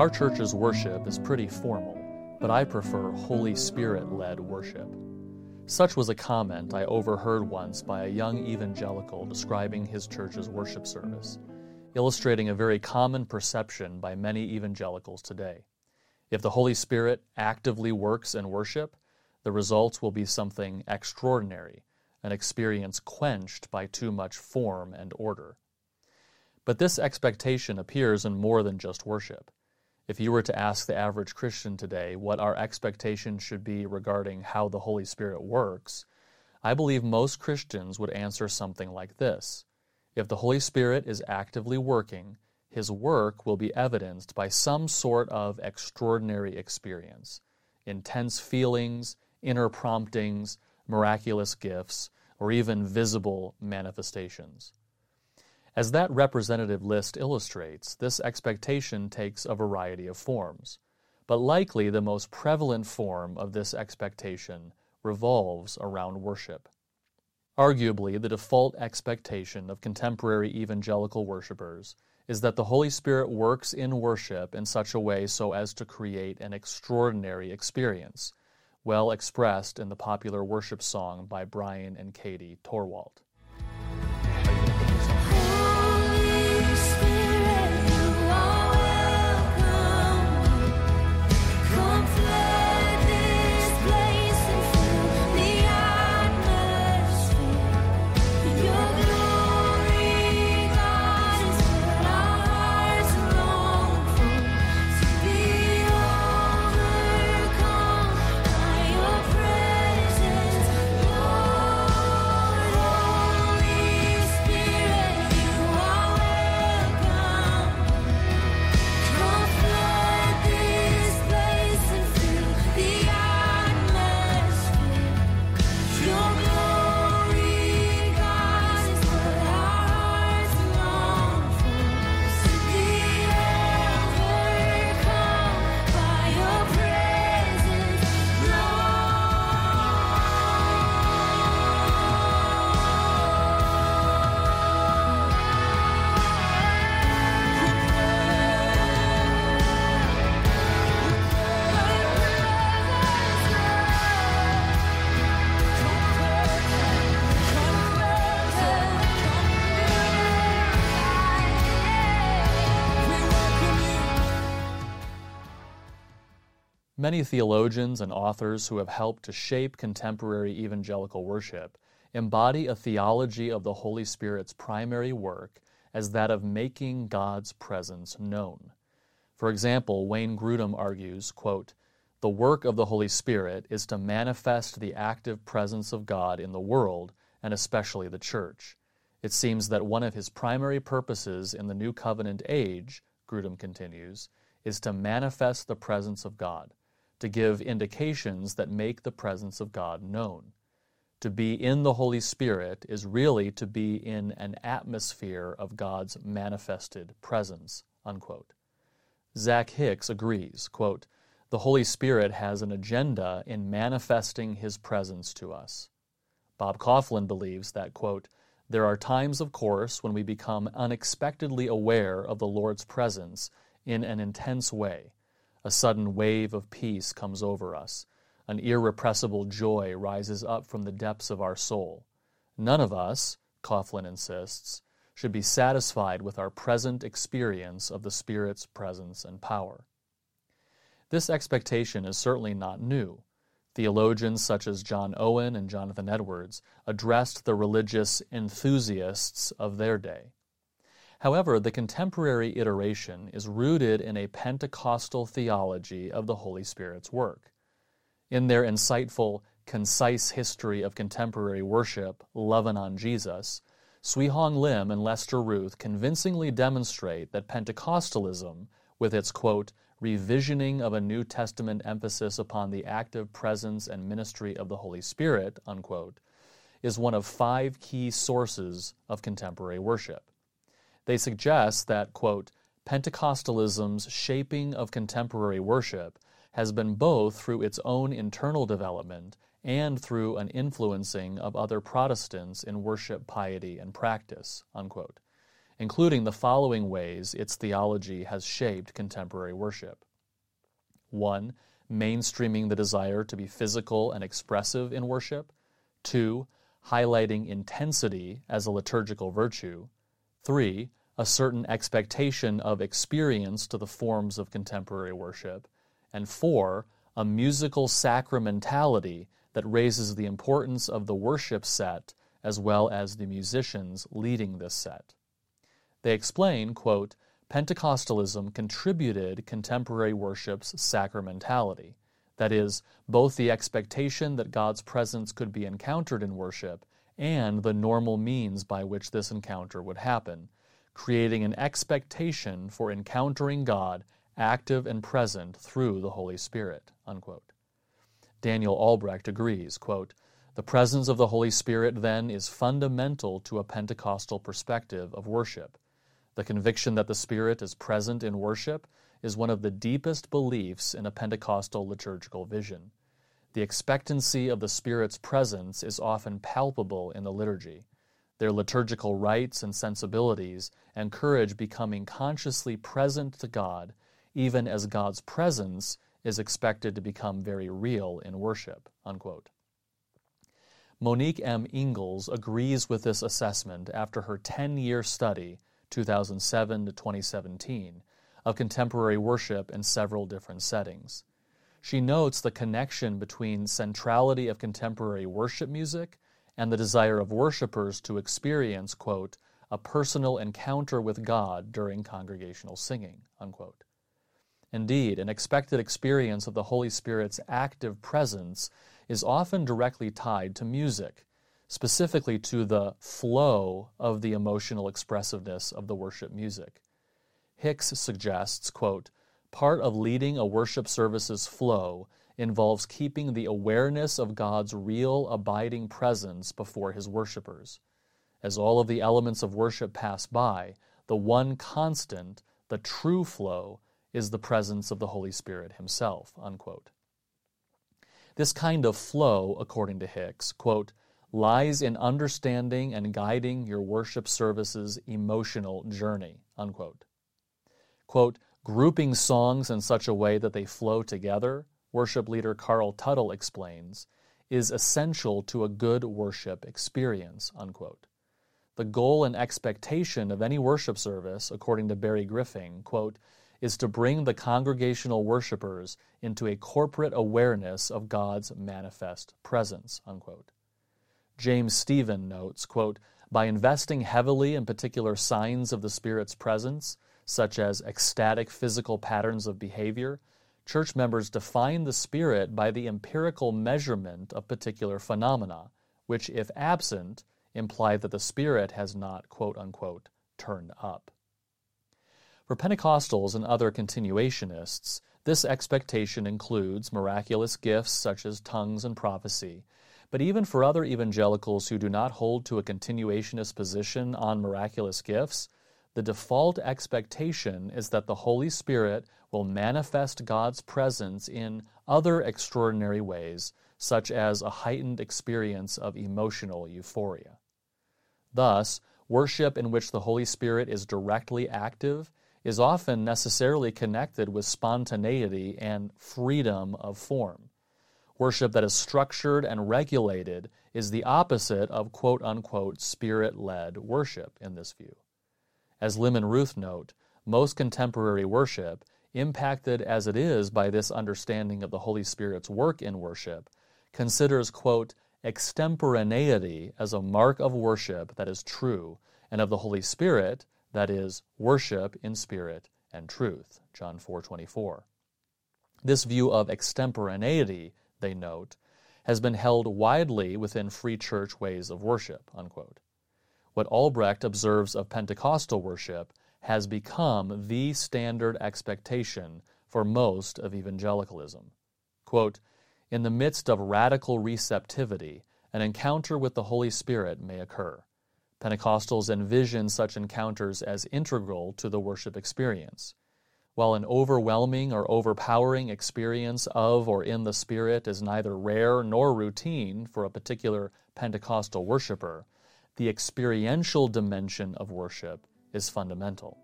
Our church's worship is pretty formal, but I prefer Holy Spirit led worship. Such was a comment I overheard once by a young evangelical describing his church's worship service, illustrating a very common perception by many evangelicals today. If the Holy Spirit actively works in worship, the results will be something extraordinary, an experience quenched by too much form and order. But this expectation appears in more than just worship. If you were to ask the average Christian today what our expectation should be regarding how the Holy Spirit works, I believe most Christians would answer something like this If the Holy Spirit is actively working, his work will be evidenced by some sort of extraordinary experience, intense feelings, inner promptings, miraculous gifts, or even visible manifestations. As that representative list illustrates, this expectation takes a variety of forms, but likely the most prevalent form of this expectation revolves around worship. Arguably, the default expectation of contemporary evangelical worshippers is that the Holy Spirit works in worship in such a way so as to create an extraordinary experience, well expressed in the popular worship song by Brian and Katie Torwalt. Many theologians and authors who have helped to shape contemporary evangelical worship embody a theology of the Holy Spirit's primary work as that of making God's presence known. For example, Wayne Grudem argues, quote, the work of the Holy Spirit is to manifest the active presence of God in the world, and especially the church. It seems that one of his primary purposes in the New Covenant age, Grudem continues, is to manifest the presence of God to give indications that make the presence of God known. To be in the Holy Spirit is really to be in an atmosphere of God's manifested presence. Unquote. Zach Hicks agrees, quote, The Holy Spirit has an agenda in manifesting His presence to us. Bob Kauflin believes that, quote, there are times, of course, when we become unexpectedly aware of the Lord's presence in an intense way, a sudden wave of peace comes over us. An irrepressible joy rises up from the depths of our soul. None of us, Kauflin insists, should be satisfied with our present experience of the Spirit's presence and power. This expectation is certainly not new. Theologians such as John Owen and Jonathan Edwards addressed the religious enthusiasts of their day. However, the contemporary iteration is rooted in a Pentecostal theology of the Holy Spirit's work. In their insightful, concise history of contemporary worship, Lovin' on Jesus, Swee Hong Lim and Lester Ruth convincingly demonstrate that Pentecostalism, with its quote, revisioning of a New Testament emphasis upon the active presence and ministry of the Holy Spirit, unquote, is one of five key sources of contemporary worship. They suggest that, quote, Pentecostalism's shaping of contemporary worship has been both through its own internal development and through an influencing of other Protestants in worship piety and practice. Unquote. including the following ways its theology has shaped contemporary worship. 1. Mainstreaming the desire to be physical and expressive in worship. 2. Highlighting intensity as a liturgical virtue. 3. A certain expectation of experience to the forms of contemporary worship. And 4. A musical sacramentality that raises the importance of the worship set as well as the musicians leading this set. They explain, quote, Pentecostalism contributed contemporary worship's sacramentality. That is, both the expectation that God's presence could be encountered in worship and the normal means by which this encounter would happen, creating an expectation for encountering God active and present through the Holy Spirit. Unquote. Daniel Albrecht agrees, quote, The presence of the Holy Spirit, then, is fundamental to a Pentecostal perspective of worship. The conviction that the Spirit is present in worship is one of the deepest beliefs in a Pentecostal liturgical vision. The expectancy of the Spirit's presence is often palpable in the liturgy. Their liturgical rites and sensibilities encourage becoming consciously present to God, even as God's presence is expected to become very real in worship. Unquote. Monique M. Ingalls agrees with this assessment after her 10 year study 2007 to 2017, of contemporary worship in several different settings. She notes the connection between centrality of contemporary worship music and the desire of worshipers to experience, quote, a personal encounter with God during congregational singing, unquote. Indeed, an expected experience of the Holy Spirit's active presence is often directly tied to music, specifically to the flow of the emotional expressiveness of the worship music. Hicks suggests, quote, part of leading a worship service's flow involves keeping the awareness of God's real abiding presence before his worshipers. As all of the elements of worship pass by, the one constant, the true flow, is the presence of the Holy Spirit himself. Unquote. This kind of flow, according to Hicks, quote, lies in understanding and guiding your worship service's emotional journey. Unquote. Quote, grouping songs in such a way that they flow together, worship leader Carl Tuttle explains, is essential to a good worship experience. Unquote. The goal and expectation of any worship service, according to Barry Griffing, quote, is to bring the congregational worshipers into a corporate awareness of God's manifest presence. Unquote. James Steven notes, quote, by investing heavily in particular signs of the Spirit's presence, such as ecstatic physical patterns of behavior, church members define the Spirit by the empirical measurement of particular phenomena, which, if absent, imply that the Spirit has not, quote unquote, turned up. For Pentecostals and other continuationists, this expectation includes miraculous gifts such as tongues and prophecy, but even for other evangelicals who do not hold to a continuationist position on miraculous gifts, the default expectation is that the Holy Spirit will manifest God's presence in other extraordinary ways, such as a heightened experience of emotional euphoria. Thus, worship in which the Holy Spirit is directly active is often necessarily connected with spontaneity and freedom of form. Worship that is structured and regulated is the opposite of quote unquote spirit led worship in this view. As Lim and Ruth note, most contemporary worship, impacted as it is by this understanding of the Holy Spirit's work in worship, considers, quote, extemporaneity as a mark of worship that is true, and of the Holy Spirit, that is, worship in spirit and truth. John 4:24. This view of extemporaneity they note, has been held widely within free church ways of worship. Unquote. What Albrecht observes of Pentecostal worship has become the standard expectation for most of evangelicalism. Quote, in the midst of radical receptivity, an encounter with the Holy Spirit may occur. Pentecostals envision such encounters as integral to the worship experience. While an overwhelming or overpowering experience of or in the Spirit is neither rare nor routine for a particular Pentecostal worshiper, the experiential dimension of worship is fundamental.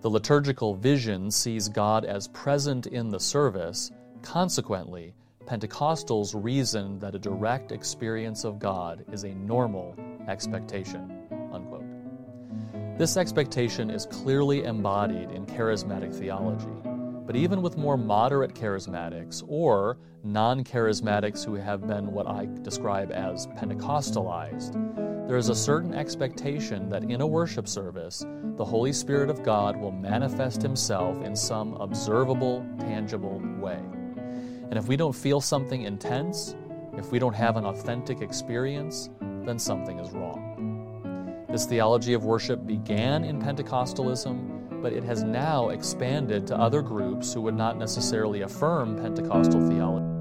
The liturgical vision sees God as present in the service. Consequently, Pentecostals reason that a direct experience of God is a normal expectation. Unquote. This expectation is clearly embodied in charismatic theology. But even with more moderate charismatics or non charismatics who have been what I describe as Pentecostalized, there is a certain expectation that in a worship service, the Holy Spirit of God will manifest Himself in some observable, tangible way. And if we don't feel something intense, if we don't have an authentic experience, then something is wrong. This theology of worship began in Pentecostalism but it has now expanded to other groups who would not necessarily affirm Pentecostal theology.